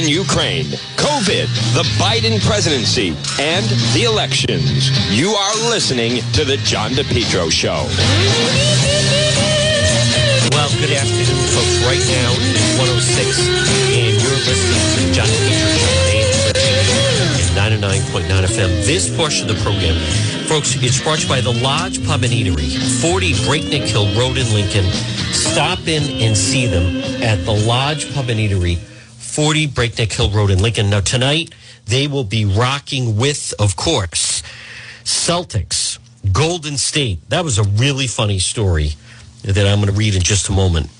in Ukraine, COVID, the Biden presidency, and the elections. You are listening to The John DePetro Show. Well, good afternoon, folks. Right now it is 106, and you're listening to The John DePetro Show, AM 99.9 FM. This portion of the program, folks, it's brought by the Lodge Pub and Eatery, 40 Breakneck Hill Road in Lincoln. Stop in and see them at the Lodge Pub and Eatery, 40 Breakneck Hill Road in Lincoln. Now, tonight, they will be rocking with, of course, Celtics, Golden State. That was a really funny story that I'm going to read in just a moment.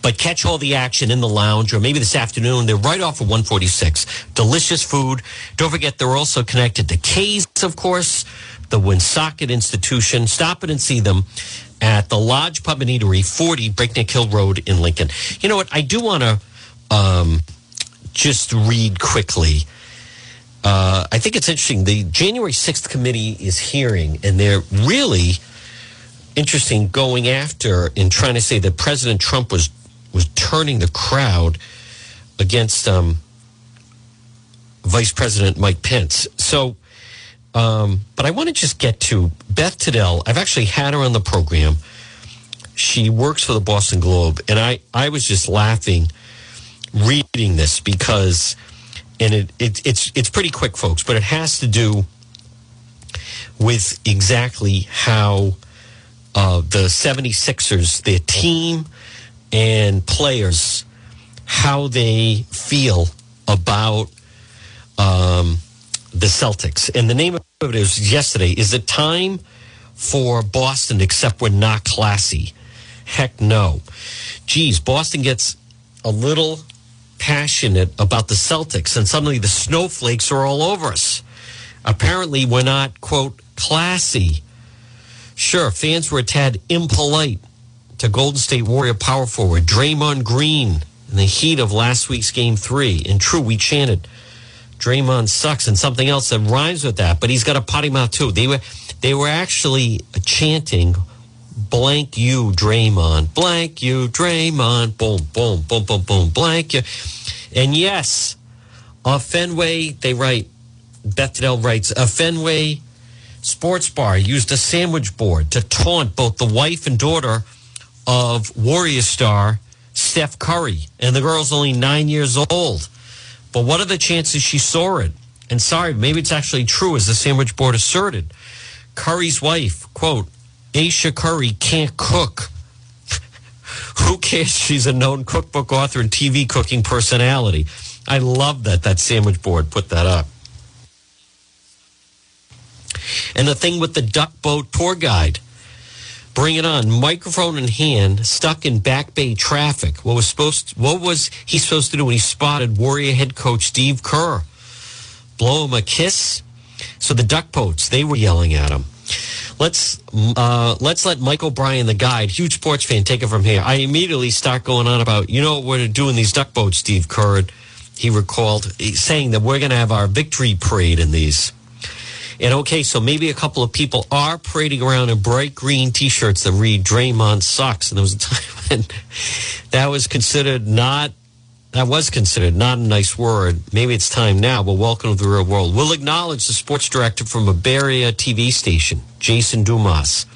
But catch all the action in the lounge or maybe this afternoon. They're right off of 146. Delicious food. Don't forget, they're also connected to K's, of course, the Woonsocket Institution. Stop it and see them at the Lodge Pub and Eatery, 40 Breakneck Hill Road in Lincoln. You know what? I do want to um, just read quickly. Uh, I think it's interesting. The January 6th committee is hearing, and they're really interesting going after and trying to say that President Trump was was turning the crowd against um, Vice President Mike Pence. So, um, but I want to just get to Beth Teitell. I've actually had her on the program. She works for the Boston Globe, and I I was just laughing reading this because, and it, it it's it's pretty quick, folks, but it has to do with exactly how uh, the 76ers, their team and players, how they feel about um, the Celtics. And the name of it is yesterday is it time for Boston, except we're not classy? Heck no. Geez, Boston gets a little passionate about the Celtics, and suddenly the snowflakes are all over us. Apparently, we're not, quote, classy. Sure, fans were a tad impolite to Golden State Warrior power forward Draymond Green in the heat of last week's game three. And true, we chanted Draymond sucks and something else that rhymes with that, but he's got a potty mouth too. They were they were actually chanting blank you Draymond, blank you Draymond, boom, boom, boom, boom, boom, blank you. And yes, a Fenway, they write, Beth Teitell writes, a Fenway sports bar used a sandwich board to taunt both the wife and daughter of Warrior star Steph Curry. And the girl's only nine years old. But what are the chances she saw it? And sorry, maybe it's actually true, as the sandwich board asserted. Curry's wife, quote, Ayesha Curry can't cook. Who cares? She's a known cookbook author and TV cooking personality. I love that that sandwich board put that up. And the thing with the duck boat tour guide. Bring it on. Microphone in hand, stuck in Back Bay traffic. What was supposed to, what was he supposed to do when he spotted Warrior head coach Steve Kerr? Blow him a kiss? So the duck boats, they were yelling at him. Let's uh, let's let Mike O'Brien, the guide, huge sports fan, take it from here. I immediately start going on about, you know, we're doing these duck boats, Steve Kerr. He recalled saying that we're going to have our victory parade in these. And okay, so maybe a couple of people are parading around in bright green T-shirts that read "Draymond sucks," and there was a time when that was considered not that was considered not a nice word. Maybe it's time now, but welcome to the real world. We'll acknowledge the sports director from a Bay Area TV station, Jason Dumas.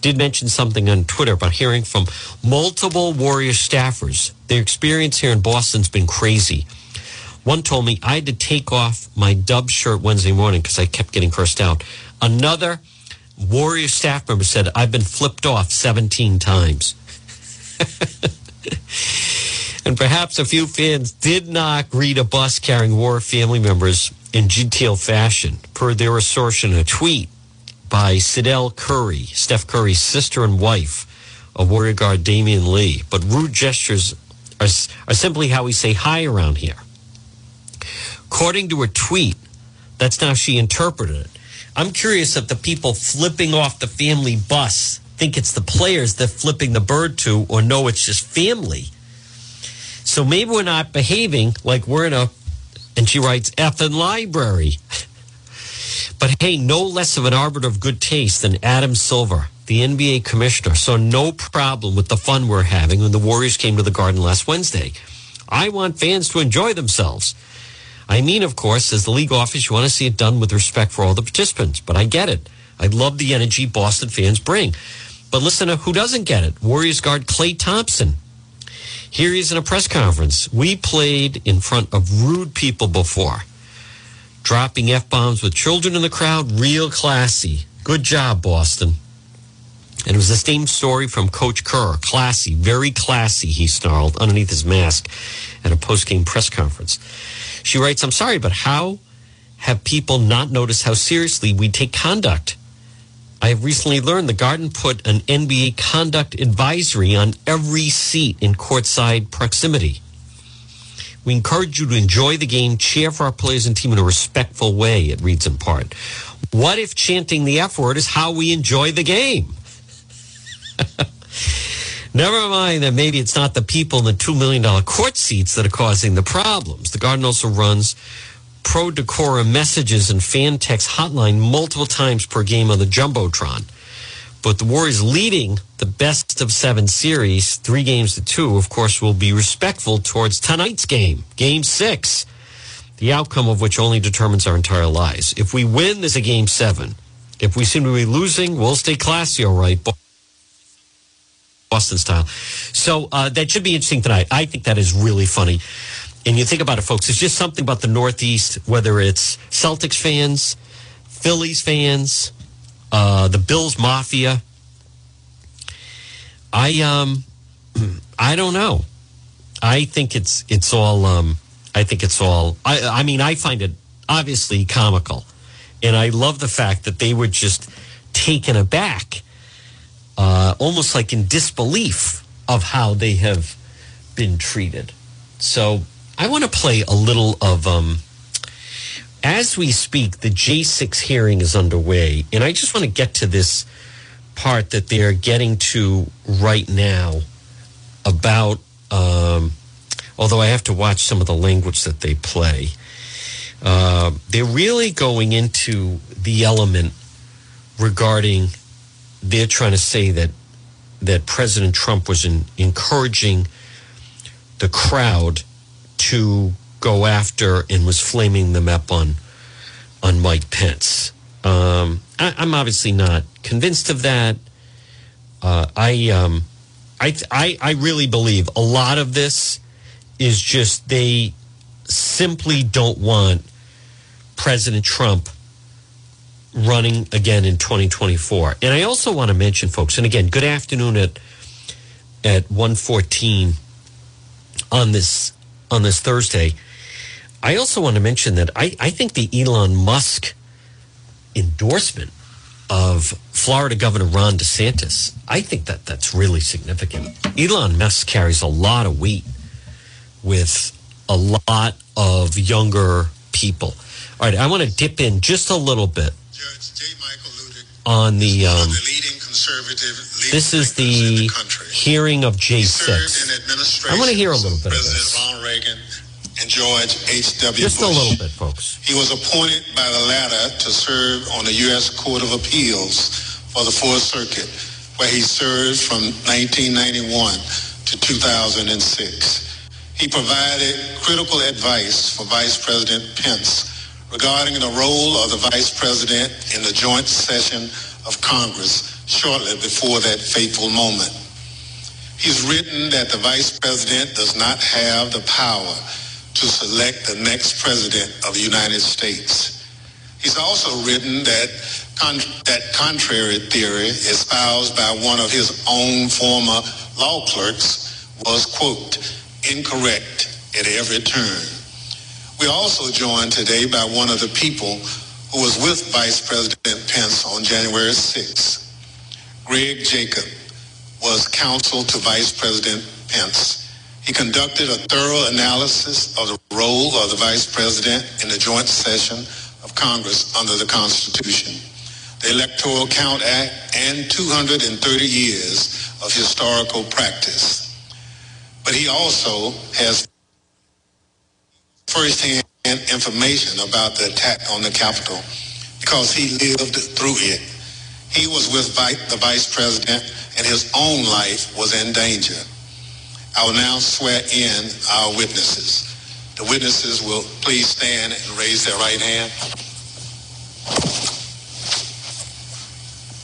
Did mention something on Twitter about hearing from multiple Warrior staffers. Their experience here in Boston's been crazy. One told me I had to take off my dub shirt Wednesday morning because I kept getting cursed out. Another Warrior staff member said, I've been flipped off 17 times. and perhaps a few fans did not greet a bus carrying war family members in genteel fashion, per their assertion a tweet by Sydel Curry, Steph Curry's sister and wife of Warrior guard Damion Lee. But rude gestures are, are simply how we say hi around here. According to a tweet, that's how she interpreted it. I'm curious if the people flipping off the family bus think it's the players they're flipping the bird to or know it's just family. So maybe we're not behaving like we're in a, and she writes, effing library. but hey, no less of an arbiter of good taste than Adam Silver, the NBA commissioner. So no problem with the fun we're having when the Warriors came to the Garden last Wednesday. I want fans to enjoy themselves. I mean, of course, as the league office, you want to see it done with respect for all the participants, but I get it. I love the energy Boston fans bring. But listen to who doesn't get it Warriors guard Klay Thompson. Here he is in a press conference. We played in front of rude people before, dropping F bombs with children in the crowd, real classy. Good job, Boston. And it was the same story from Coach Kerr. Classy, very classy, he snarled underneath his mask at a post game press conference. She writes, I'm sorry, but how have people not noticed how seriously we take conduct? I have recently learned the Garden put an NBA conduct advisory on every seat in courtside proximity. We encourage you to enjoy the game, cheer for our players and team in a respectful way, it reads in part. What if chanting the F word is how we enjoy the game? Never mind that maybe it's not the people in the $2 million court seats that are causing the problems. The Garden also runs pro decorum messages and fan text hotline multiple times per game on the Jumbotron. But the Warriors leading the best of seven series, three games to two, of course, will be respectful towards tonight's game, game six, the outcome of which only determines our entire lives. If we win, there's a game seven. If we seem to be losing, we'll stay classy, all right. Boston style. So uh, that should be interesting tonight. I think that is really funny and you think about it, folks, it's just something about the Northeast, whether it's Celtics fans, Phillies fans, uh, the Bills Mafia. I um, I don't know. I think it's it's all. Um, I think it's all. I I mean, I find it obviously comical, and I love the fact that they were just taken aback, uh, almost like in disbelief of how they have been treated. So I want to play a little of um, as we speak, the J6 hearing is underway, and I just want to get to this part that they're getting to right now about. Um, although I have to watch some of the language that they play, uh, they're really going into the element regarding. They're trying to say that that President Trump was in, encouraging the crowd to go after and was flaming them up on on Mike Pence. Um, I, am obviously not convinced of that. Uh, I, um, I, I, I really believe a lot of this is just they simply don't want President Trump running again in 2024. And I also want to mention, folks, and again, good afternoon at at 114 on this on this Thursday. I also want to mention that I, I think the Elon Musk endorsement of Florida Governor Ron DeSantis, I think that that's really significant. Elon Musk carries a lot of weight with a lot of younger people. All right, I want to dip in just a little bit on the. Um, the leading conservative this is the, the hearing of J6. I want to hear a little bit President of this. Ronald Reagan and George H.W. Just Bush. a little bit, folks. He was appointed by the latter to serve on the U.S. Court of Appeals for the Fourth Circuit, where he served from 1991 to 2006. He provided critical advice for Vice President Pence regarding the role of the Vice President in the joint session of Congress shortly before that fateful moment. He's written that the vice president does not have the power to select the next president of the United States. He's also written that con- that contrary theory espoused by one of his own former law clerks was, quote, incorrect at every turn. We're also joined today by one of the people who was with Vice President Pence on January 6th. Greg Jacob was counsel to Vice President Pence. He conducted a thorough analysis of the role of the Vice President in the joint session of Congress under the Constitution, the Electoral Count Act, and 230 years of historical practice. But he also has firsthand information about the attack on the Capitol because he lived through it he was with the vice president and his own life was in danger. I will now swear in our witnesses. The witnesses will please stand and raise their right hand.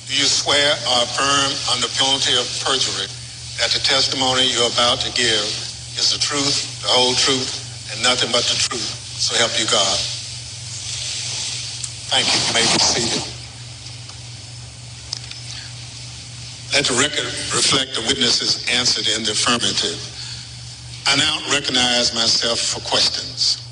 Do you swear or affirm under penalty of perjury that the testimony you're about to give is the truth, the whole truth, and nothing but the truth? So help you God. Thank you. You may be seated. Let the record reflect the witnesses answered in the affirmative. I now recognize myself for questions.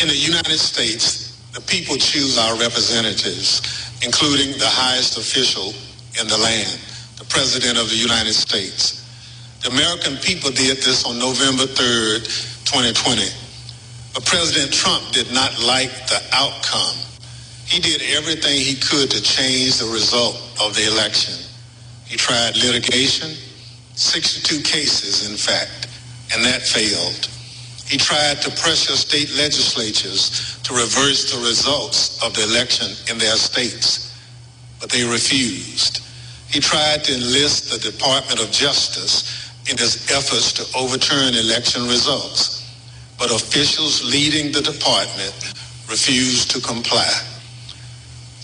In the United States, the people choose our representatives, including the highest official in the land, the President of the United States. The American people did this on November 3rd, 2020. But President Trump did not like the outcome. He did everything he could to change the result of the election. He tried litigation, 62 cases, in fact, and that failed. He tried to pressure state legislatures to reverse the results of the election in their states, but they refused. He tried to enlist the Department of Justice in his efforts to overturn election results, but officials leading the department refused to comply.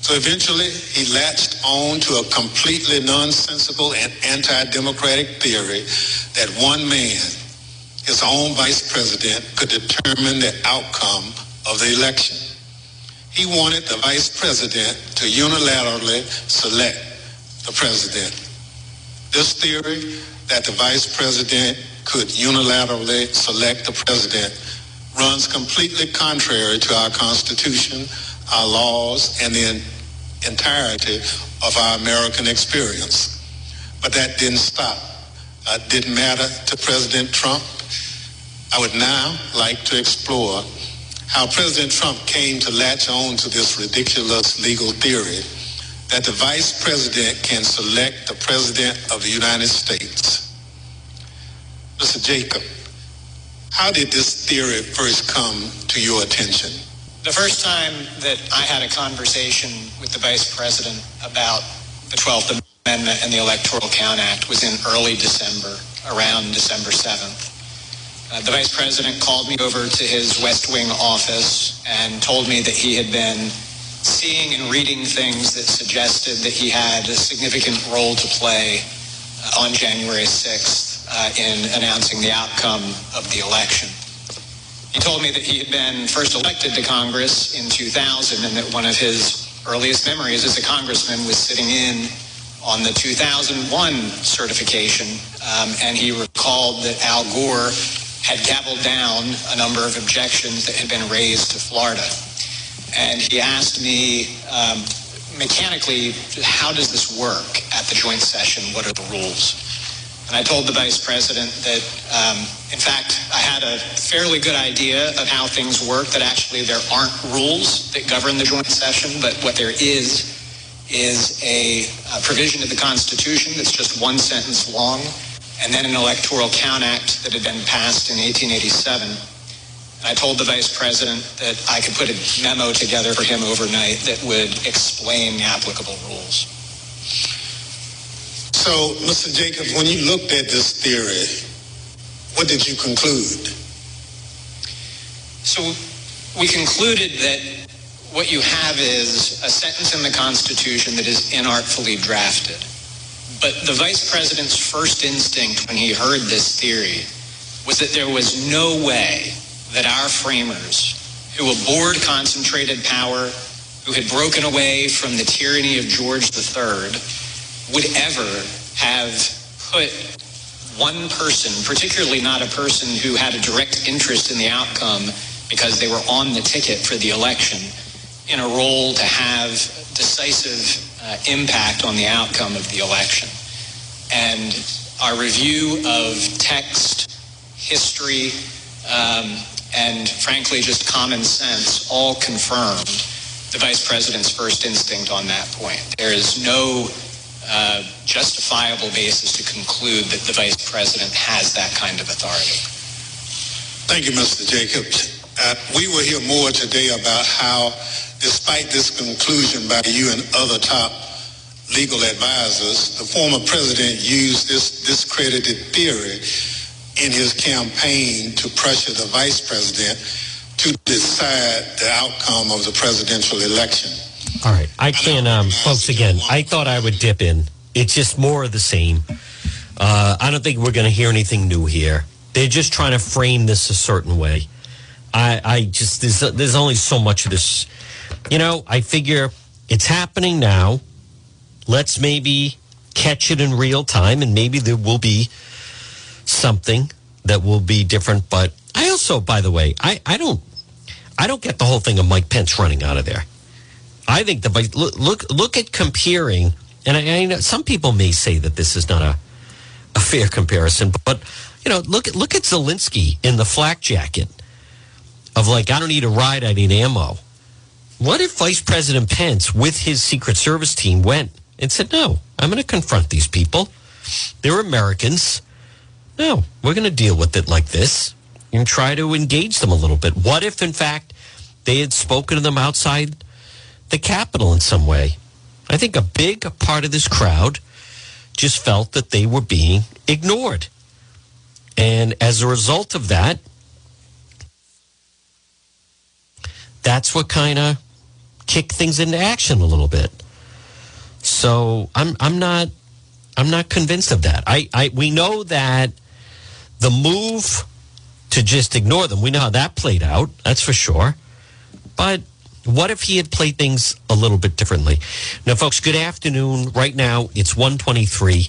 So eventually, he latched on to a completely nonsensical and anti-democratic theory that one man, his own vice president, could determine the outcome of the election. He wanted the vice president to unilaterally select the president. This theory that the vice president could unilaterally select the president runs completely contrary to our Constitution, our laws, and the entirety of our American experience. But that didn't stop. Uh, didn't matter to President Trump. I would now like to explore how President Trump came to latch on to this ridiculous legal theory that the vice president can select the president of the United States. Mr. Jacob, how did this theory first come to your attention? The first time that I had a conversation with the vice president about the 12th Amendment and the Electoral Count Act was in early December, around December 7th. Uh, the vice president called me over to his West Wing office and told me that he had been seeing and reading things that suggested that he had a significant role to play uh, on January 6th uh, in announcing the outcome of the election. He told me that he had been first elected to Congress in 2000 and that one of his earliest memories as a congressman was sitting in on the 2001 certification, um, and he recalled that Al Gore had gavelled down a number of objections that had been raised to Florida. And he asked me um, mechanically, how does this work at the joint session? What are the rules? And I told the vice president that, um, in fact, I had a fairly good idea of how things work, that actually there aren't rules that govern the joint session, but what there is is a, a provision of the Constitution that's just one sentence long and then an electoral count act that had been passed in 1887. I told the vice president that I could put a memo together for him overnight that would explain the applicable rules. So, Mr. Jacobs, when you looked at this theory, what did you conclude? So, we concluded that what you have is a sentence in the Constitution that is inartfully drafted. But the vice president's first instinct when he heard this theory was that there was no way that our framers, who abhorred concentrated power, who had broken away from the tyranny of George III, would ever have put one person, particularly not a person who had a direct interest in the outcome because they were on the ticket for the election, in a role to have decisive uh, impact on the outcome of the election. And our review of text, history, um, and frankly, just common sense all confirmed the vice president's first instinct on that point. There is no justifiable basis to conclude that the vice president has that kind of authority. Thank you, Mr. Jacobs. Uh, we will hear more today about how, despite this conclusion by you and other top legal advisors, the former president used this discredited theory in his campaign to pressure the vice president to decide the outcome of the presidential election. All right. I can, um, folks, again, I thought I would dip in. It's just more of the same. Uh, I don't think we're going to hear anything new here. They're just trying to frame this a certain way. I, I just, there's, there's only so much of this. You know, I figure it's happening now. Let's maybe catch it in real time and maybe there will be something that will be different. But I also, by the way, I, I don't, I don't get the whole thing of Mike Pence running out of there. I think the look look, look at comparing, and I, I know some people may say that this is not a a fair comparison, but you know, look at look at Zelensky in the flak jacket of like, I don't need a ride, I need ammo. What if Vice President Pence, with his Secret Service team, went and said, "No, I'm going to confront these people. They're Americans. No, we're going to deal with it like this and try to engage them a little bit." What if, in fact, they had spoken to them outside the Capitol in some way? I think a big part of this crowd just felt that they were being ignored. And as a result of that, that's what kind of kicked things into action a little bit. So I'm I'm not I'm not convinced of that. I, I we know that the move to just ignore them, we know how that played out, that's for sure. But what if he had played things a little bit differently? Now, folks, good afternoon. Right now, it's 123,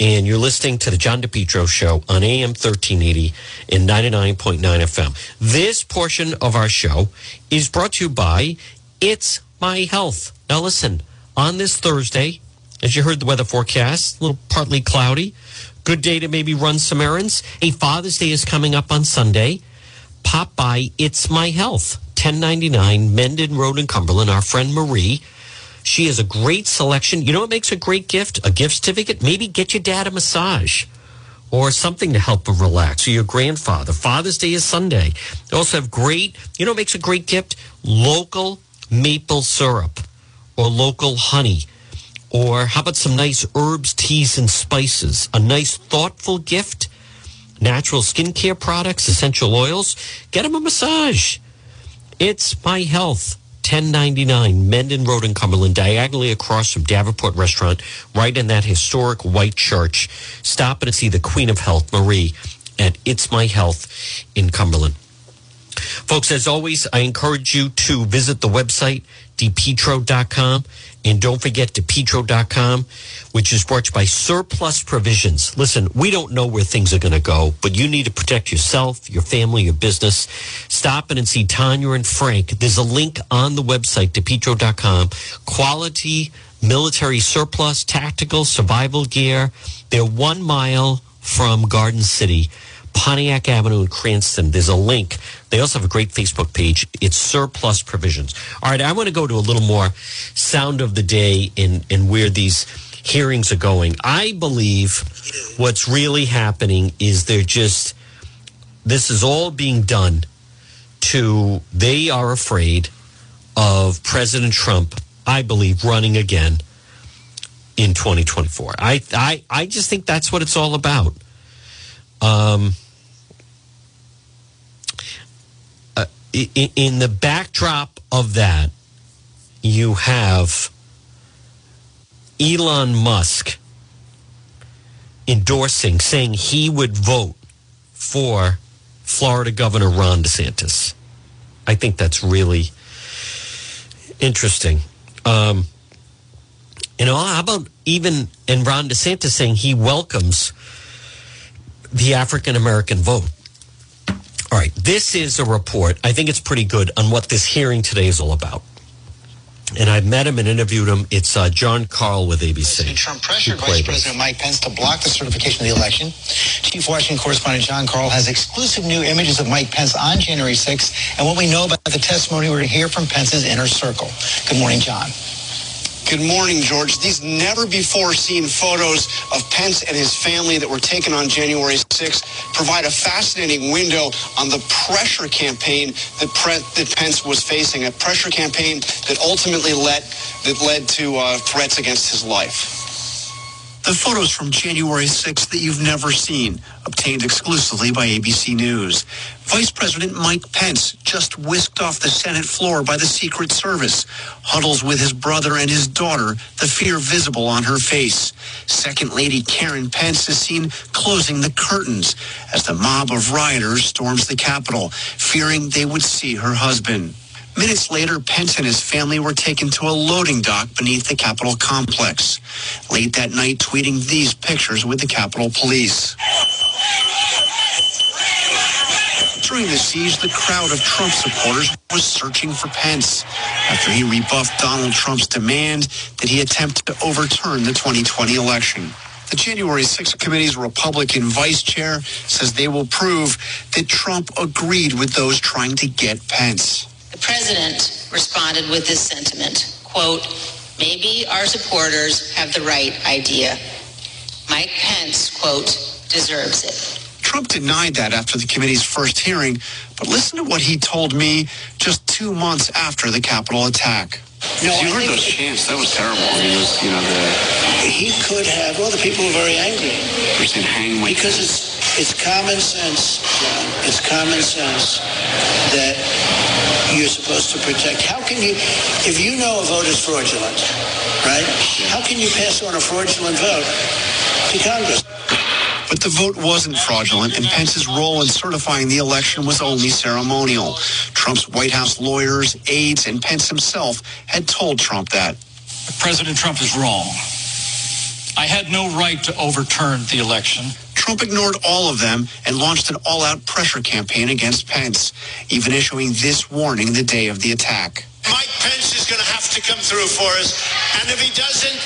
and you're listening to the John DePetro Show on AM 1380 and 99.9 FM. This portion of our show is brought to you by It's My Health. Now, listen, on this Thursday, as you heard the weather forecast, a little partly cloudy. Good day to maybe run some errands. A Father's Day is coming up on Sunday. Pop by It's My Health. 1099 Mendon Road in Cumberland. Our friend Marie. She has a great selection. You know what makes a great gift? A gift certificate? Maybe get your dad a massage or something to help him relax or your grandfather. Father's Day is Sunday. They also have great, you know what makes a great gift? Local maple syrup or local honey. Or how about some nice herbs, teas, and spices? A nice, thoughtful gift. Natural skincare products, essential oils. Get him a massage. It's My Health, 1099 Mendon Road in Cumberland, diagonally across from Davenport Restaurant, right in that historic white church. Stop and see the Queen of Health, Marie, at It's My Health in Cumberland. Folks, as always, I encourage you to visit the website, depetro.com. And don't forget depetro.com, which is brought by Surplus Provisions. Listen, we don't know where things are going to go, but you need to protect yourself, your family, your business. Stop in and see Tanya and Frank. There's a link on the website, depetro.com. Quality military surplus, tactical, survival gear. They're one mile from Garden City. Pontiac Avenue in Cranston. There's a link. They also have a great Facebook page. It's Surplus Provisions. All right, I want to go to a little more sound of the day and, and where these hearings are going. I believe what's really happening is they're just, this is all being done to, they are afraid of President Trump, I believe, running again in 2024. I, I, I just think that's what it's all about. Um, in the backdrop of that, you have Elon Musk endorsing, saying he would vote for Florida Governor Ron DeSantis. I think that's really interesting. Um, you know, how about even and Ron DeSantis saying he welcomes the African American vote? All right. This is a report. I think it's pretty good on what this hearing today is all about. And I've met him and interviewed him. It's uh, Jon Karl with ABC. President Trump pressured Vice President Mike Pence to block the certification of the election. Chief Washington correspondent Jon Karl has exclusive new images of Mike Pence on January 6th and what we know about the testimony we're going to hear from Pence's inner circle. Good morning, Jon. Good morning, George. These never before seen photos of Pence and his family that were taken on January 6th provide a fascinating window on the pressure campaign that, Pre- that Pence was facing, a pressure campaign that ultimately led, that led to uh, threats against his life. The photos from January 6th that you've never seen, obtained exclusively by ABC News. Vice President Mike Pence just whisked off the Senate floor by the Secret Service, huddles with his brother and his daughter, the fear visible on her face. Second Lady Karen Pence is seen closing the curtains as the mob of rioters storms the Capitol, fearing they would see her husband. Minutes later, Pence and his family were taken to a loading dock beneath the Capitol complex. Late that night, tweeting these pictures with the Capitol Police. During the siege, the crowd of Trump supporters was searching for Pence after he rebuffed Donald Trump's demand that he attempt to overturn the 2020 election. The January 6th committee's Republican vice chair says they will prove that Trump agreed with those trying to get Pence. The president responded with this sentiment, quote, maybe our supporters have the right idea. Mike Pence, quote, deserves it. Trump denied that after the committee's first hearing, but listen to what he told me just two months after the Capitol attack. No, you heard those chants. That was terrible. I mean, it was, you know, the... He could have... Well, the people were very angry. Hang Because it's, it's common sense, John. It's common sense that you're supposed to protect. How can you, if you know a vote is fraudulent, right? How can you pass on a fraudulent vote to Congress? But the vote wasn't fraudulent, and Pence's role in certifying the election was only ceremonial. Trump's White House lawyers, aides, and Pence himself had told Trump that. President Trump is wrong. I had no right to overturn the election. Trump ignored all of them and launched an all-out pressure campaign against Pence, even issuing this warning the day of the attack. Mike Pence is going to have to come through for us, and if he doesn't,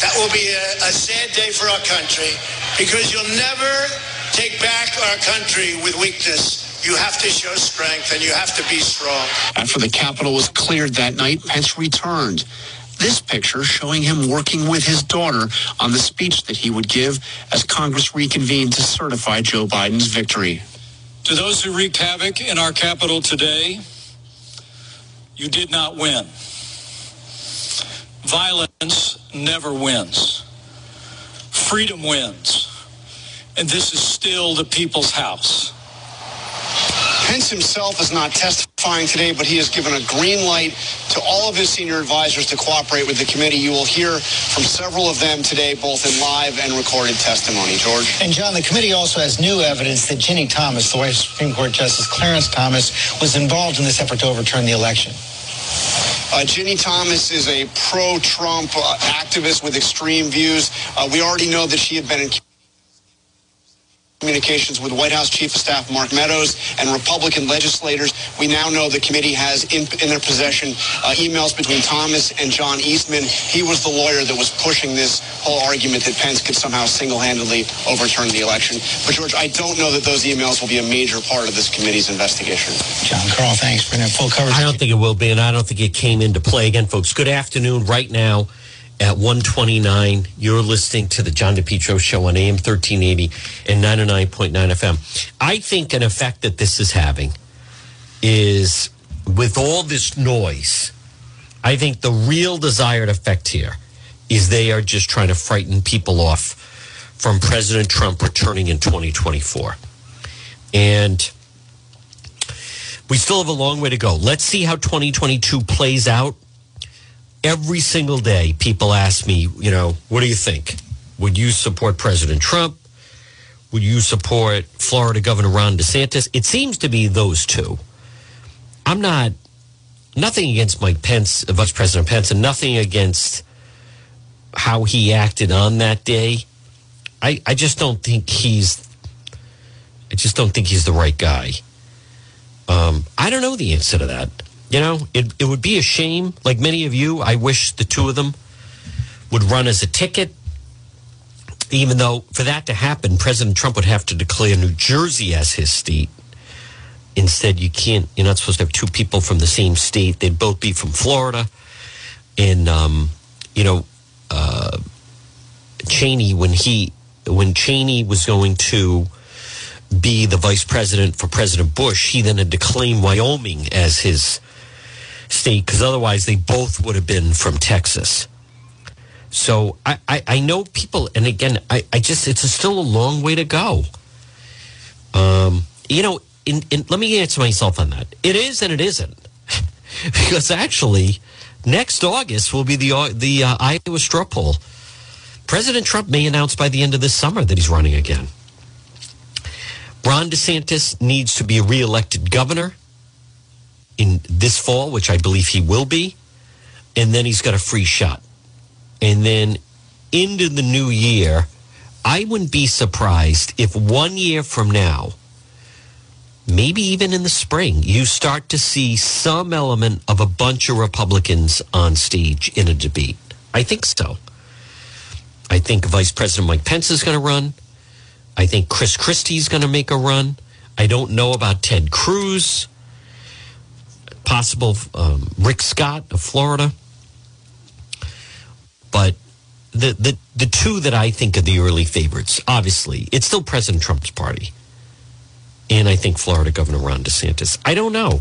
that will be a, a sad day for our country because you'll never take back our country with weakness. You have to show strength and you have to be strong. After the Capitol was cleared that night, Pence returned. This picture showing him working with his daughter on the speech that he would give as Congress reconvened to certify Joe Biden's victory. To those who wreaked havoc in our Capitol today, you did not win. Violence never wins. Freedom wins. And this is still the people's house. Pence himself is not testifying today, but he has given a green light to all of his senior advisors to cooperate with the committee. You will hear from several of them today, both in live and recorded testimony. George? And John, the committee also has new evidence that Ginny Thomas, the wife of Supreme Court Justice Clarence Thomas, was involved in this effort to overturn the election. Uh, Ginny Thomas is a pro-Trump uh, activist with extreme views. Uh, we already know that she had been in communications with White House Chief of Staff Mark Meadows and Republican legislators. We now know the committee has in, in their possession uh, emails between Thomas and John Eastman. He was the lawyer that was pushing this whole argument that Pence could somehow single-handedly overturn the election. But, George, I don't know that those emails will be a major part of this committee's investigation. Jon Karl, thanks for that full coverage. I don't think it will be, and I don't think it came into play again, folks. Good afternoon. Right now, at 129. You're listening to the John DePetro show on AM 1380 and 99.9 FM. I think an effect that this is having is with all this noise, I think the real desired effect here is they are just trying to frighten people off from President Trump returning in 2024. And we still have a long way to go. Let's see how 2022 plays out every single day people ask me, you know, what do you think? Would you support President Trump? Would you support Florida Governor Ron DeSantis? It seems to be those two. I'm not, nothing against Mike Pence, Vice President Pence, and nothing against how he acted on that day. I, I just don't think he's, I just don't think he's the right guy. Um, I don't know the answer to that. You know, it, it would be a shame. Like many of you, I wish the two of them would run as a ticket. Even though for that to happen, President Trump would have to declare New Jersey as his state. Instead, you can't, you're not supposed to have two people from the same state. They'd both be from Florida. And, um, you know, uh, Cheney, when he, when Cheney was going to be the vice president for President Bush, he then had to claim Wyoming as his state because otherwise they both would have been from Texas. So I, I, I know people, and again, I, I just, it's a still a long way to go. Um, you know, in, in, let me answer myself on that. It is and it isn't. because actually, next August will be the, the uh, Iowa straw poll. President Trump may announce by the end of this summer that he's running again. Ron DeSantis needs to be reelected governor in this fall, which I believe he will be. And then he's got a free shot. And then into the new year, I wouldn't be surprised if one year from now, maybe even in the spring, you start to see some element of a bunch of Republicans on stage in a debate. I think so. I think Vice President Mike Pence is going to run. I think Chris Christie's going to make a run. I don't know about Ted Cruz. Possible um, Rick Scott of Florida. But the, the the two that I think are the early favorites, obviously, it's still President Trump's party. And I think Florida Governor Ron DeSantis. I don't know.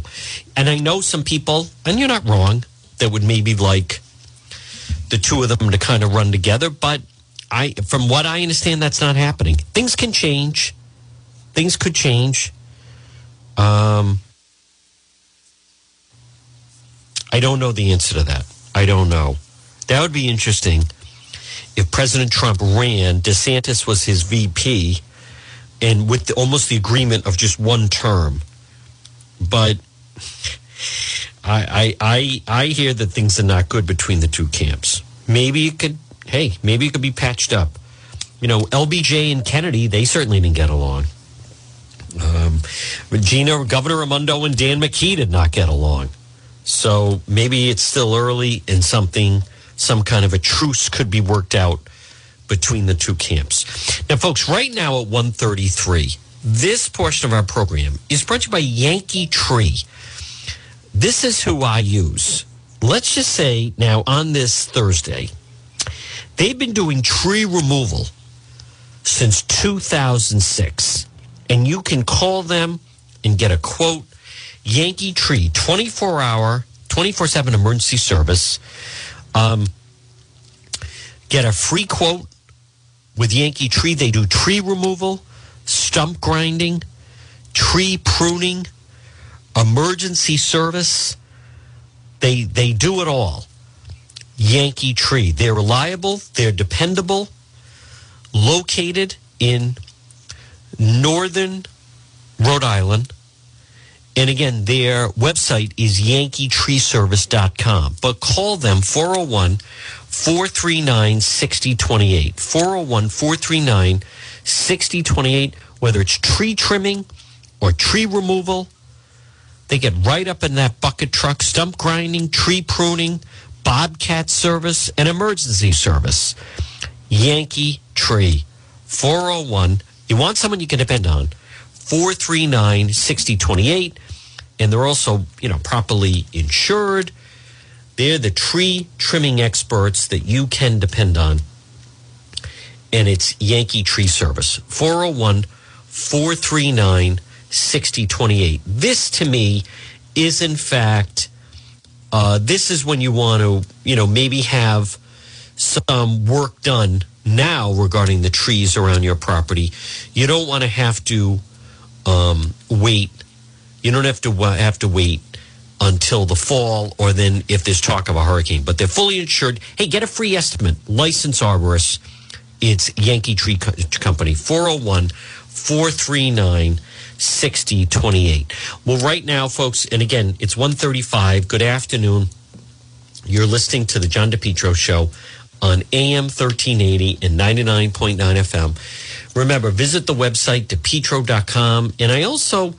And I know some people, and you're not wrong, that would maybe like the two of them to kind of run together, but I, from what I understand, that's not happening. Things can change. Things could change. Um, I don't know the answer to that. I don't know. That would be interesting if President Trump ran. DeSantis was his VP, and with the, almost the agreement of just one term. But I, I, I, I hear that things are not good between the two camps. Maybe it could hey, maybe it could be patched up. You know, LBJ and Kennedy, they certainly didn't get along. Um, Regina, Governor Raimondo and Dan McKee did not get along. So maybe it's still early and something, some kind of a truce could be worked out between the two camps. Now, folks, right now at 133, this portion of our program is brought to you by Yankee Tree. This is who I use. Let's just say now on this Thursday, They've been doing tree removal since 2006. And you can call them and get a quote. Yankee Tree, 24 hour, 24 7 emergency service. Um, get a free quote with Yankee Tree. They do tree removal, stump grinding, tree pruning, emergency service. They, they do it all. Yankee Tree. They're reliable, they're dependable, located in northern Rhode Island. And again, their website is yankeetreeservice.com. But call them 401 439 6028. 401 439 6028. Whether it's tree trimming or tree removal, they get right up in that bucket truck, stump grinding, tree pruning, Bobcat service, and emergency service. Yankee Tree, 401. You want someone you can depend on, 439 6028. And they're also, you know, properly insured. They're the tree trimming experts that you can depend on. And it's Yankee Tree Service, 401 439 6028. This to me is, in fact, uh, this is when you want to, you know, maybe have some work done now regarding the trees around your property. You don't want to have to um, wait. You don't have to have to wait until the fall, or then if there's talk of a hurricane. But they're fully insured. Hey, get a free estimate. License arborist. It's Yankee Tree Co- Company, 401 439 6028. Well, right now, folks, and again, it's 135. Good afternoon. You're listening to the John DePetro Show on AM 1380 and 99.9 FM. Remember, visit the website, depetro.com. And I also,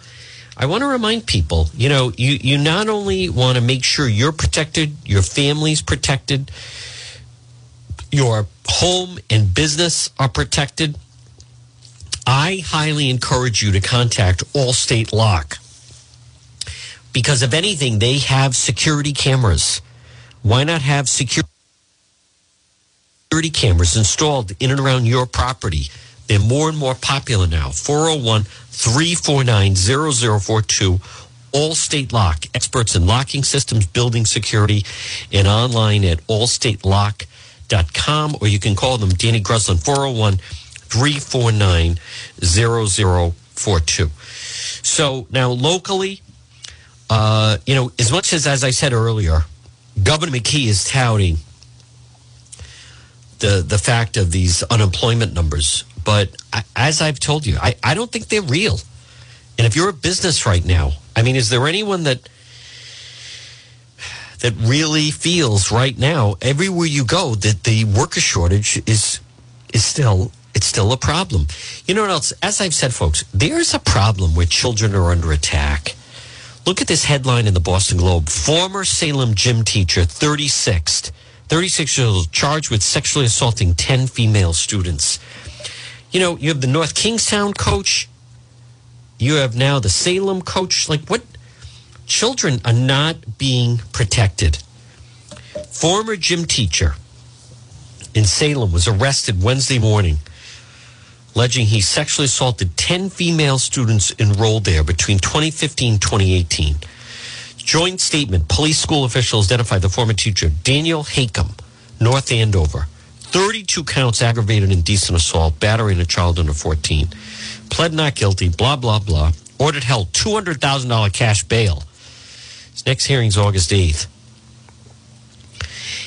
I want to remind people, you know, you, you not only want to make sure you're protected, your family's protected, your home and business are protected I highly encourage you to contact Allstate Lock because if anything, they have security cameras. Why not have security cameras installed in and around your property? They're more and more popular now. 401 349 0042. Allstate Lock, experts in locking systems, building security, and online at allstatelock.com com, or you can call them Danny Gruslin 401 349 0042. So now locally, uh, you know, as much as, as I said earlier, Governor McKee is touting the, the fact of these unemployment numbers. But I, as I've told you, I, I don't think they're real. And if you're a business right now, I mean, is there anyone that that really feels right now everywhere you go that the worker shortage is is still it's still a problem. You know what else? As I've said, folks, there's a problem where children are under attack. Look at this headline in the Boston Globe. Former Salem gym teacher, 36th, 36 years old, charged with sexually assaulting 10 female students. You know, you have the North Kingstown coach. You have now the Salem coach. Like, what? Children are not being protected. Former gym teacher in Salem was arrested Wednesday morning, alleging he sexually assaulted 10 female students enrolled there between 2015 and 2018. Joint statement police school officials identified the former teacher, Daniel Hakem, North Andover. 32 counts aggravated indecent assault, battering a child under 14. Pled not guilty, blah, blah, blah. Ordered held $200,000 cash bail. His next hearing's August 8th.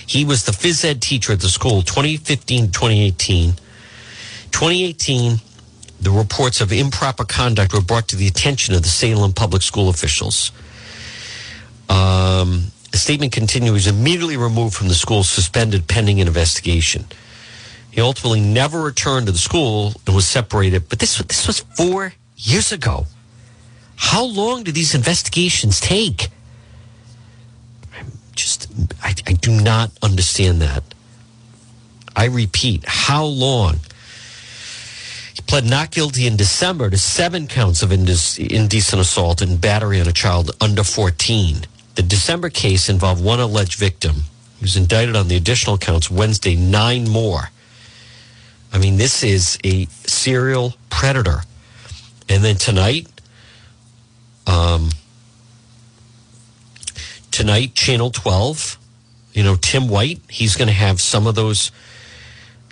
He was the phys ed teacher at the school 2015 2018. 2018, the reports of improper conduct were brought to the attention of the Salem public school officials. Um, the statement continues immediately removed from the school, suspended pending an investigation. He ultimately never returned to the school and was separated. But this this was four years ago. How long do these investigations take? I'm just I, I do not understand that. I repeat, how long? He pled not guilty in December to seven counts of indecent assault and battery on a child under 14. The December case involved one alleged victim. He was indicted on the additional counts Wednesday, nine more. I mean, this is a serial predator. And then tonight, um, tonight, Channel 12, you know, Tim White, he's going to have some of those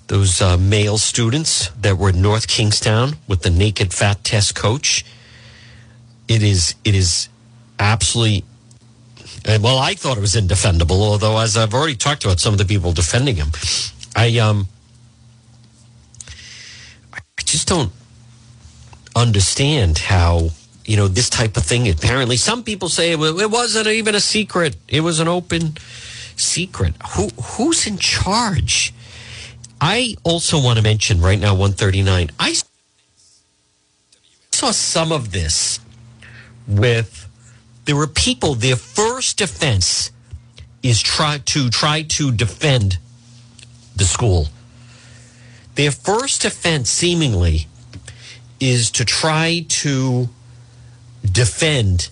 those uh, male students that were in North Kingstown with the naked fat test coach. It is it is absolutely and well, I thought it was indefendable, although as I've already talked about some of the people defending him, I um I just don't understand how you know this type of thing. Apparently, some people say it, wasn't even a secret; it was an open secret. Who who's in charge? I also want to mention right now, one thirty nine. I saw some of this with there were people, their first defense is try to try to defend the school. Their first defense seemingly is to try to defend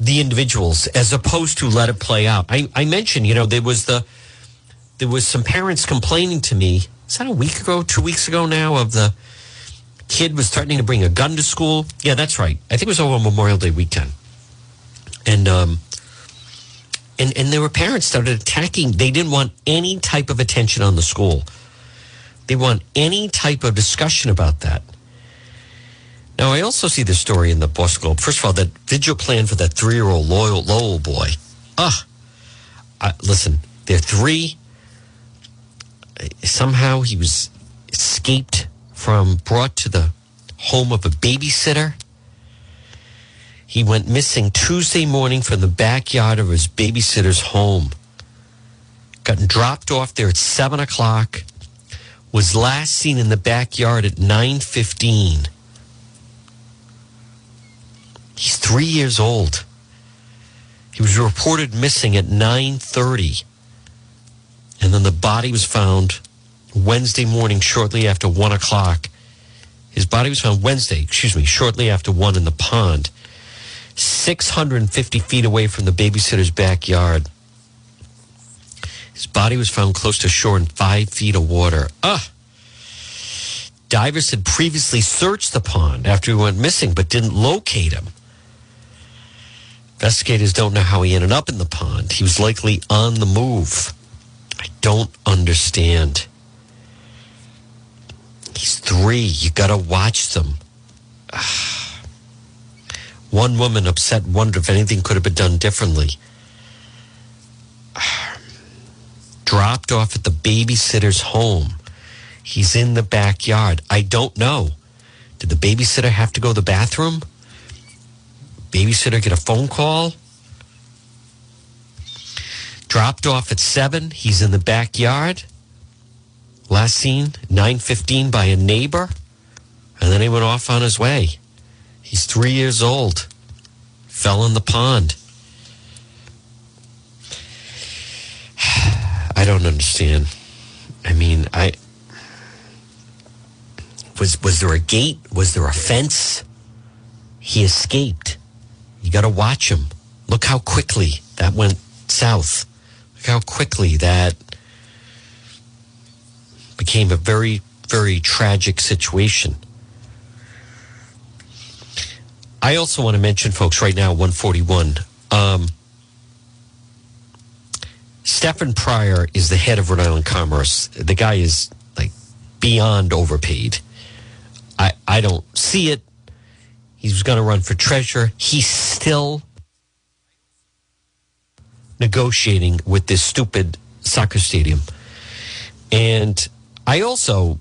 the individuals as opposed to let it play out. I, I mentioned, you know, there was the there was some parents complaining to me. Is that a week ago, two weeks ago now? Of the kid was threatening to bring a gun to school. Yeah, that's right. I think it was over Memorial Day weekend and um, and and there were parents started attacking. They didn't want any type of attention on the school. They want any type of discussion about that. Now, I also see this story in the Boston Globe. First of all, that vigil plan for that three-year-old Lowell, Lowell boy. Ah, listen, they're three. Somehow he was escaped from, brought to the home of a babysitter he went missing Tuesday morning from the backyard of his babysitter's home. Got dropped off there at seven o'clock. Was last seen in the backyard at nine fifteen. He's three years old. He was reported missing at nine thirty, and then the body was found Wednesday morning, shortly after one o'clock. His body was found Wednesday, excuse me, shortly after one in the pond. 650 feet away from the babysitter's backyard. His body was found close to shore in five feet of water. Ah! Divers had previously searched the pond after he went missing, but didn't locate him. Investigators don't know how he ended up in the pond. He was likely on the move. I don't understand. He's three. You got to watch them. One woman upset wondered if anything could have been done differently. Dropped off at the babysitter's home. He's in the backyard. I don't know. Did the babysitter have to go to the bathroom? Babysitter get a phone call? Dropped off at seven. He's in the backyard. Last seen, 9.15 by a neighbor. And then he went off on his way. He's three years old. Fell in the pond. I don't understand. I mean, I was was there a gate? Was there a fence? He escaped. You got to watch him. Look how quickly that went south. Look how quickly that became a very very tragic situation. I also want to mention, folks, right now, 141. Um, Stephen Pryor is the head of Rhode Island Commerce. The guy is like beyond overpaid. I, I don't see it. He's going to run for treasurer. He's still negotiating with this stupid soccer stadium. And I also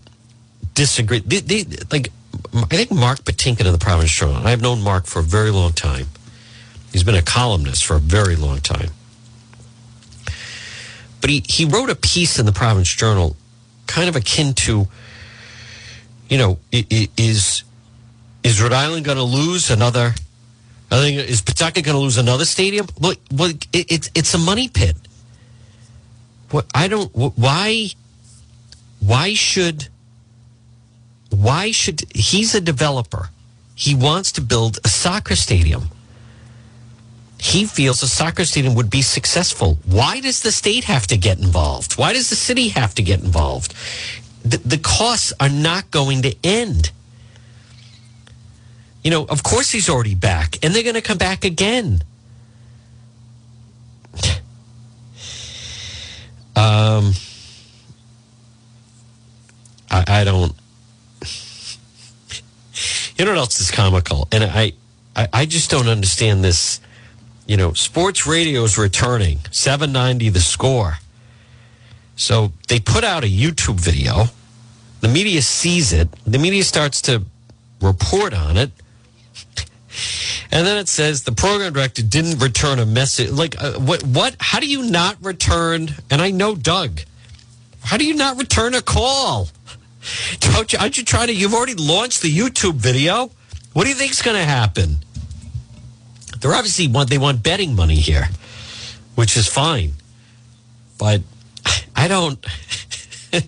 disagree. They, they, like, I think Mark Patinkin of the Providence Journal. I've known Mark for a very long time. He's been a columnist for a very long time. But he, he wrote a piece in the Providence Journal, kind of akin to, you know, is is Rhode Island going to lose another? I think is Pawtucket going to lose another stadium? Well, well, it, it's it's a money pit. What I don't why why should why should he's a developer? He wants to build a soccer stadium. He feels a soccer stadium would be successful. Why does the state have to get involved? Why does the city have to get involved? The, the costs are not going to end. You know, of course he's already back, and they're going to come back again. um, I, I don't. You know what else is comical? And I, I, I just don't understand this. You know, sports radio is returning. 790 the score. So they put out a YouTube video. The media sees it. The media starts to report on it. And then it says the program director didn't return a message. Like, uh, what? What? How do you not return? And I know Doug. How do you not return a call? Don't you, aren't you trying to? You've already launched the YouTube video. What do you think's going to happen? They're obviously want they want betting money here, which is fine, but I don't.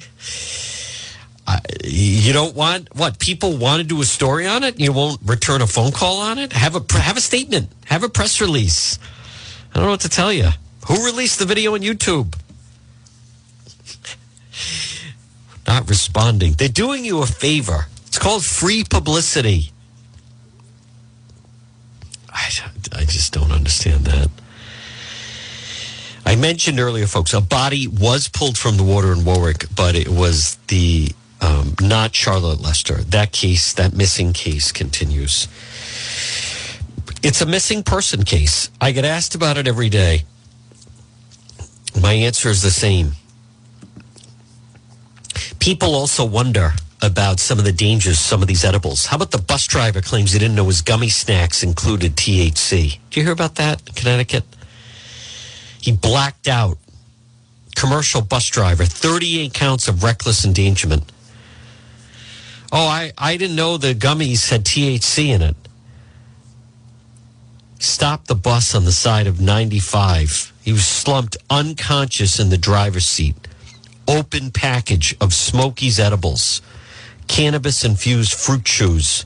I, you don't want what people want to do a story on it. You won't return a phone call on it. Have a have a statement. Have a press release. I don't know what to tell you. Who released the video on YouTube? Not responding. They're doing you a favor. It's called free publicity. I, I just don't understand that. I mentioned earlier, folks, a body was pulled from the water in Warwick, but it was the um, not Charlotte Lester. That case, that missing case continues. It's a missing person case. I get asked about it every day. My answer is the same people also wonder about some of the dangers some of these edibles. How about the bus driver claims he didn't know his gummy snacks included THC? Do you hear about that in Connecticut? He blacked out. Commercial bus driver, 38 counts of reckless endangerment. Oh, I, I didn't know the gummies had THC in it. Stopped the bus on the side of 95. He was slumped unconscious in the driver's seat open package of Smokies edibles, cannabis infused fruit chews.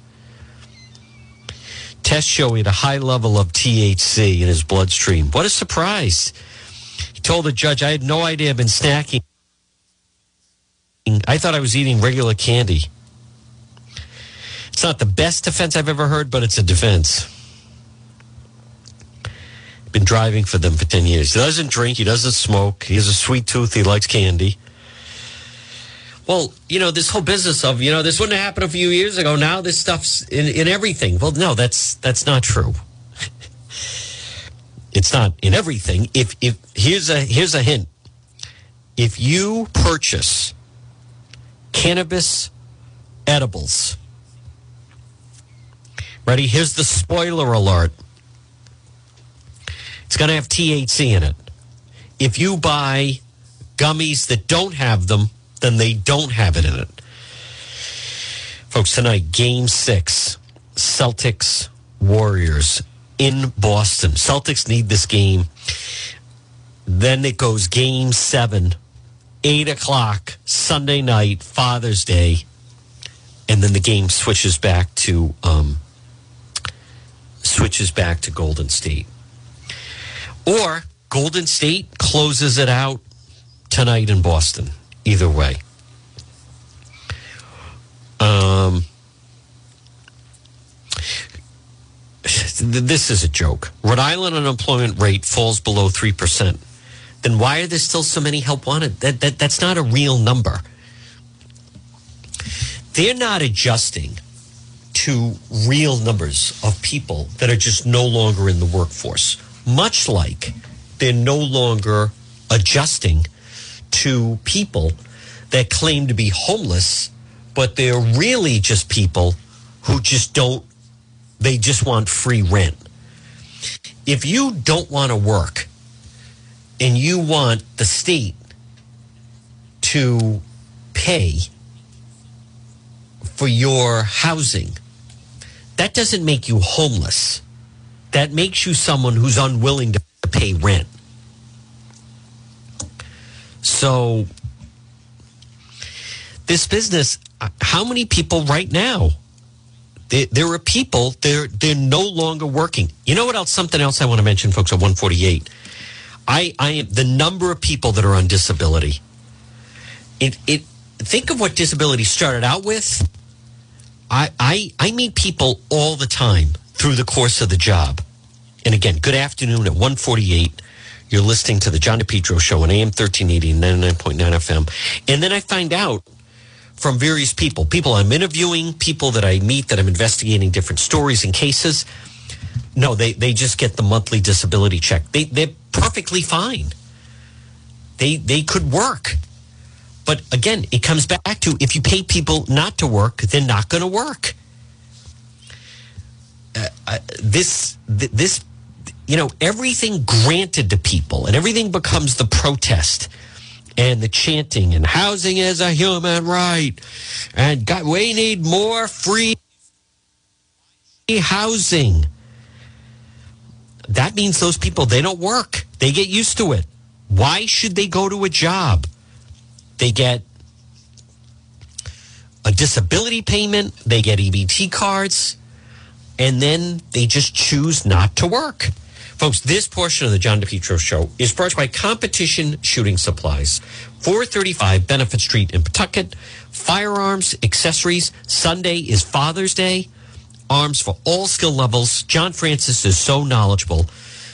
Tests show he had a high level of THC in his bloodstream. What a surprise. He told the judge, I had no idea I've been snacking. I thought I was eating regular candy. It's not the best defense I've ever heard, but it's a defense. been driving for them for 10 years. He doesn't drink, he doesn't smoke, he has a sweet tooth, he likes candy. Well, you know, this whole business of, you know, this wouldn't have happened a few years ago. Now this stuff's in, in everything. Well, no, that's that's not true. it's not in everything. If if here's a here's a hint. If you purchase cannabis edibles, ready? Here's the spoiler alert. It's going to have THC in it. If you buy gummies that don't have them, then they don't have it in it. Folks, tonight, game six, Celtics Warriors in Boston. Celtics need this game. Then it goes game seven, eight o'clock, Sunday night, Father's Day. And then the game switches back to um, switches back to Golden State. Or Golden State closes it out tonight in Boston. Either way. Um, this is a joke. Rhode Island unemployment rate falls below 3%. Then why are there still so many help wanted? That, that, that's not a real number. They're not adjusting to real numbers of people that are just no longer in the workforce, much like they're no longer adjusting to people that claim to be homeless, but they're really just people who just don't, they just want free rent. If you don't want to work and you want the state to pay for your housing, that doesn't make you homeless. That makes you someone who's unwilling to pay rent. So, this business, uh, how many people right now? There, are people, they're, they're no longer working. You know what else? Something else I want to mention, folks, at 148. I, I am the number of people that are on disability. It, it, think of what disability started out with. I, I, I meet people all the time through the course of the job. And again, good afternoon at 148. You're listening to the John DePetro show on AM 1380 and 99.9 FM. And then I find out from various people, people I'm interviewing, people that I meet that I'm investigating different stories and cases. No, they, they just get the monthly disability check. They, they're perfectly fine. They, they could work. But again, it comes back to if you pay people not to work, they're not going to work. Uh, this, th- this you know, everything granted to people and everything becomes the protest and the chanting and housing is a human right and God, we need more free housing. That means those people, they don't work. They get used to it. Why should they go to a job? They get a disability payment, they get EBT cards, and then they just choose not to work. Folks, this portion of the John DePetro show is brought to you by Competition Shooting Supplies, 435 Benefit Street in Pawtucket. Firearms, accessories. Sunday is Father's Day. Arms for all skill levels. John Francis is so knowledgeable.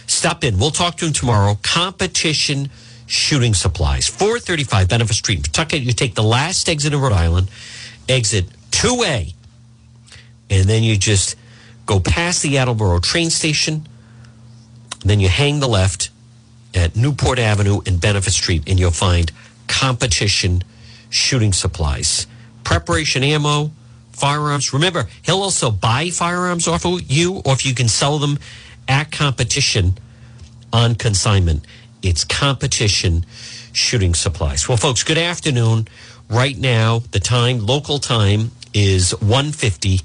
Stop in. We'll talk to him tomorrow. Competition Shooting Supplies, 435 Benefit Street in Pawtucket. You take the last exit in Rhode Island, exit 2A, and then you just go past the Attleboro train station then you hang the left at Newport Avenue and Benefit Street, and you'll find competition shooting supplies, preparation ammo, firearms. Remember, he'll also buy firearms off of you, or if you can sell them at competition on consignment. It's competition shooting supplies. Well, folks, good afternoon. Right now, the time, local time, is 150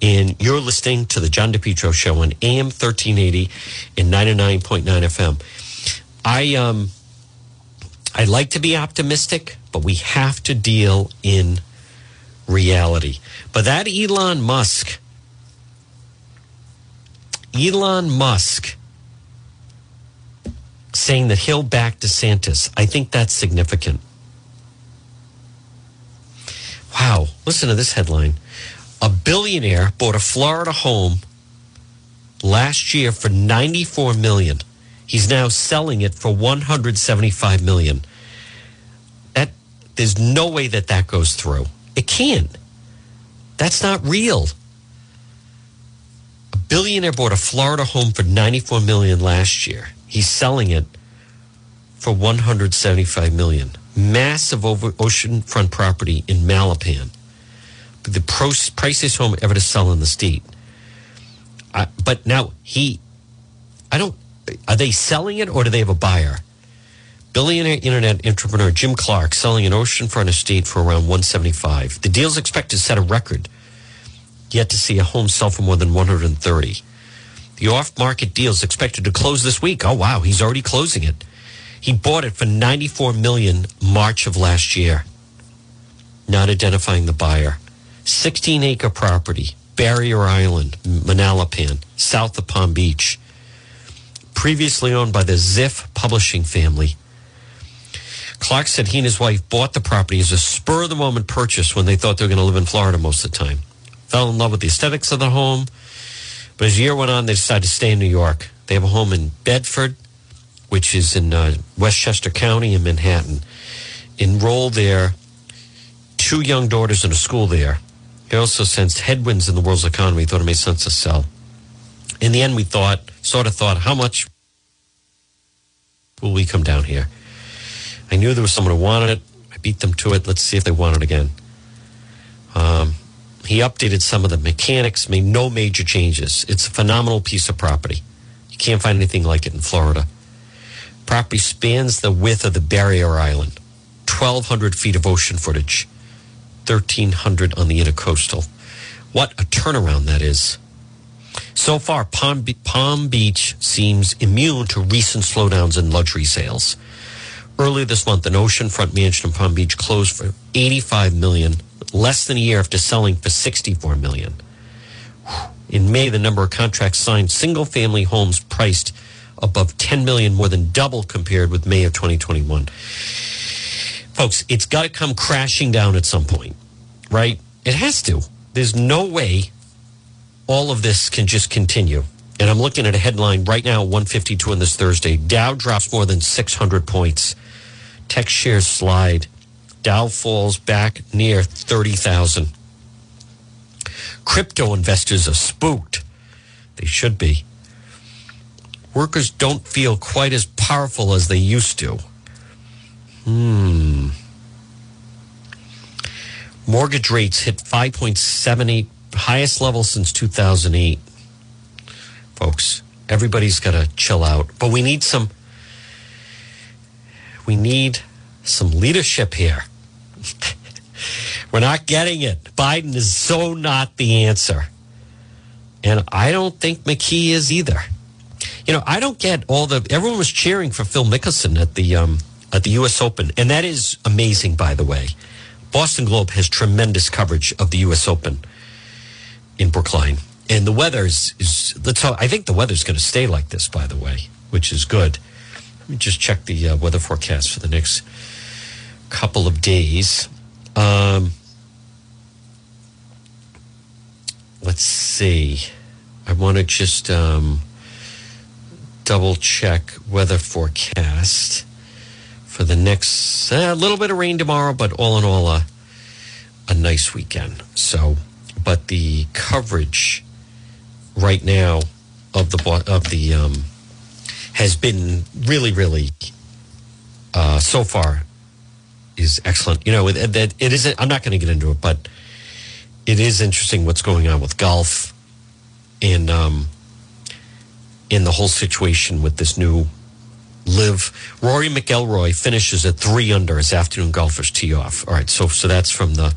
and you're listening to the John DePetro show on AM 1380 and 99.9 FM. I um I like to be optimistic, but we have to deal in reality. But that Elon Musk Elon Musk saying that he'll back DeSantis, I think that's significant. Wow, listen to this headline a billionaire bought a Florida home last year for 94 million. He's now selling it for 175 million. That there's no way that that goes through. It can't. That's not real. A billionaire bought a Florida home for 94 million last year. He's selling it for 175 million. Massive over oceanfront property in Manalapan. The priciest home ever to sell in the state. Uh, but now he, I don't, are they selling it or do they have a buyer? Billionaire internet entrepreneur Jim Clark selling an oceanfront estate for around 175. The deal's expected to set a record. Yet to see a home sell for more than 130. The off-market deal is expected to close this week. Oh wow, he's already closing it. He bought it for 94 million March of last year. Not identifying the buyer. 16 acre property, Barrier Island, Manalapan, south of Palm Beach. Previously owned by the Ziff publishing family. Clark said he and his wife bought the property as a spur of the moment purchase when they thought they were going to live in Florida most of the time. Fell in love with the aesthetics of the home. But as the year went on, they decided to stay in New York. They have a home in Bedford, which is in uh, Westchester County in Manhattan. Enrolled there, two young daughters in a school there. He also sensed headwinds in the world's economy, thought it made sense to sell. In the end, we thought, sort of thought, how much will we come down here? I knew there was someone who wanted it. I beat them to it. Let's see if they want it again. Um, he updated some of the mechanics, made no major changes. It's a phenomenal piece of property. You can't find anything like it in Florida. Property spans the width of the barrier island, 1,200 feet of ocean footage. 1300 on the intercoastal. What a turnaround that is. So far, Palm, Be- Palm Beach seems immune to recent slowdowns in luxury sales. Earlier this month, an oceanfront mansion in Palm Beach closed for 85 million, less than a year after selling for 64 million. In May, the number of contracts signed, single family homes priced above 10 million, more than double compared with May of 2021 folks, it's got to come crashing down at some point, right? It has to. There's no way all of this can just continue. And I'm looking at a headline right now, 152 on this Thursday. Dow drops more than 600 points. Tech shares slide. Dow falls back near 30,000. Crypto investors are spooked. They should be. Workers don't feel quite as powerful as they used to. Hmm. Mortgage rates hit 5.78, highest level since 2008. Folks, everybody's got to chill out. But we need some we need some leadership here. We're not getting it. Biden is so not the answer. And I don't think McKee is either. You know, I don't get all the everyone was cheering for Phil Mickelson at the um, at the U.S. Open, and that is amazing, by the way. Boston Globe has tremendous coverage of the U.S. Open in Brookline, and the weather is, is let's I think the weather's going to stay like this, by the way, which is good. Let me just check the uh, weather forecast for the next couple of days. Um, let's see. I want to just um, double check weather forecast for the next a uh, little bit of rain tomorrow, but all in all, a, a nice weekend. So, but the coverage right now of the of the um, has been really, really uh, so far is excellent. You know, that it is. I'm not going to get into it, but it is interesting what's going on with golf and um, in the whole situation with this new LIV. Rory McIlroy finishes at three under as afternoon golfers tee off. All right, so so that's from the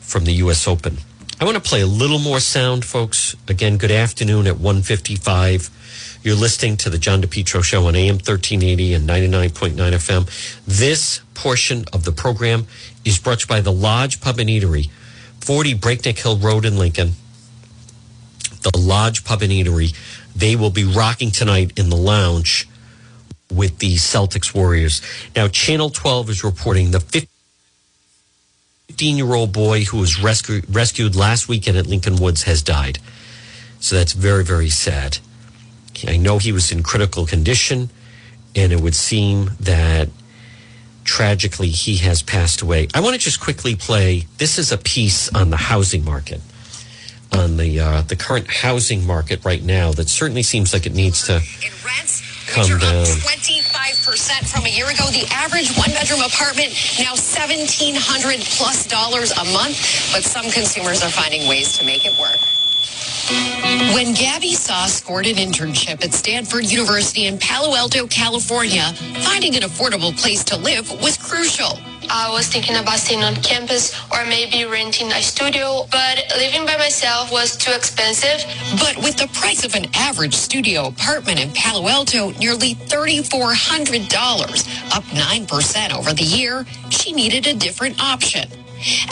from the U.S. Open. I want to play a little more sound, folks. Again, good afternoon at 155. You're listening to the John DePetro Show on AM 1380 and 99.9 FM. This portion of the program is brought by the Lodge Pub and Eatery, 40 Breakneck Hill Road in Lincoln. The Lodge Pub and Eatery. They will be rocking tonight in the lounge with the Celtics Warriors. Now, Channel 12 is reporting the 15 year old boy who was rescu- rescued last weekend at Lincoln Woods has died. So that's very, very sad. I know he was in critical condition, and it would seem that tragically he has passed away. I want to just quickly play. This is a piece on the housing market, on the uh, the current housing market right now. That certainly seems like it needs to come down. 25% from a year ago. The average one bedroom apartment now 1,700 plus dollars a month, but some consumers are finding ways to make it work. When Gabby Saw scored an internship at Stanford University in Palo Alto, California, finding an affordable place to live was crucial. I was thinking about staying on campus or maybe renting a studio, but living by myself was too expensive. But with the price of an average studio apartment in Palo Alto nearly $3,400, up 9% over the year, she needed a different option.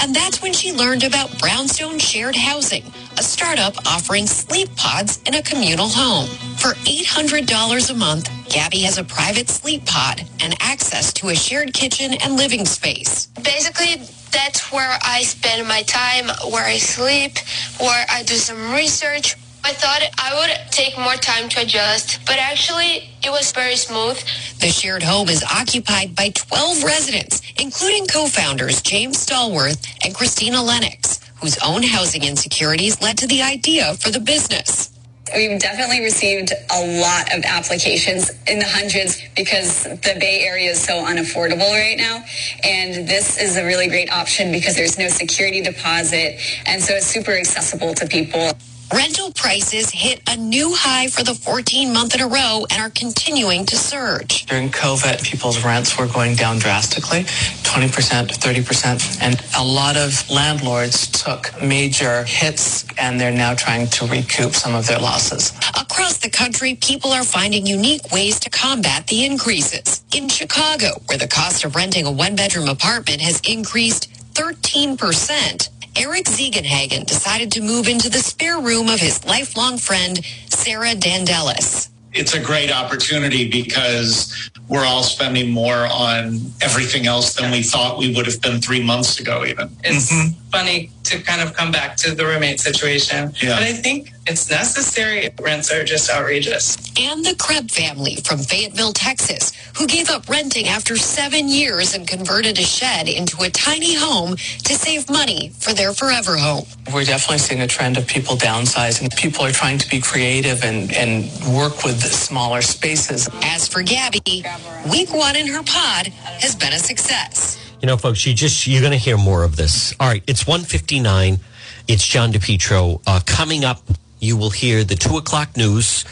And that's when she learned about Brownstone Shared Housing, a startup offering sleep pods in a communal home. For $800 a month, Gabby has a private sleep pod and access to a shared kitchen and living space. Basically, that's where I spend my time, where I sleep, where I do some research. I thought I would take more time to adjust, but actually it was very smooth. The shared home is occupied by 12 residents, including co-founders James Stallworth and Christina Lennox, whose own housing insecurities led to the idea for the business. We've definitely received a lot of applications in the hundreds because the Bay Area is so unaffordable right now. And this is a really great option because there's no security deposit. And so it's super accessible to people. Rental prices hit a new high for the 14 month in a row and are continuing to surge. During COVID, people's rents were going down drastically, 20%, 30%. And a lot of landlords took major hits and they're now trying to recoup some of their losses. Across the country, people are finding unique ways to combat the increases. In Chicago, where the cost of renting a one bedroom apartment has increased 13%, Eric Ziegenhagen decided to move into the spare room of his lifelong friend, Sarah Dandelis. It's a great opportunity because we're all spending more on everything else than we thought we would have been three months ago, even. It's mm-hmm. Funny to kind of come back to the roommate situation. Yeah. But I think it's necessary. Rents are just outrageous. And the Krebs family from Fayetteville, Texas, who gave up renting after seven years and converted a shed into a tiny home to save money for their forever home. We're definitely seeing a trend of people downsizing. People are trying to be creative and, and work with smaller spaces. As for Gabby, week one in her pod has been a success. You know, folks, you just you're going to hear more of this. All right, it's 159. It's John DePetro. Uh, coming up, you will hear the two o'clock news,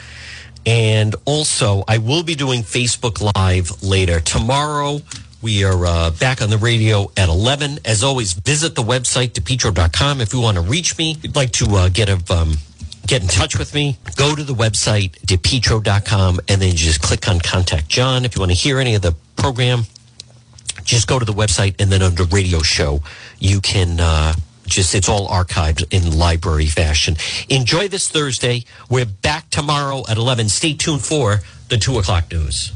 and also I will be doing Facebook Live later tomorrow. We are uh, back on the radio at 11. As always, visit the website, depetro.com. If you want to reach me, you'd like to uh, get a um, get in touch with me, go to the website, depetro.com, and then just click on Contact John. If you want to hear any of the program, just go to the website and then under radio show, you can uh, just, it's all archived in library fashion. Enjoy this Thursday. We're back tomorrow at 11. Stay tuned for the 2 o'clock news.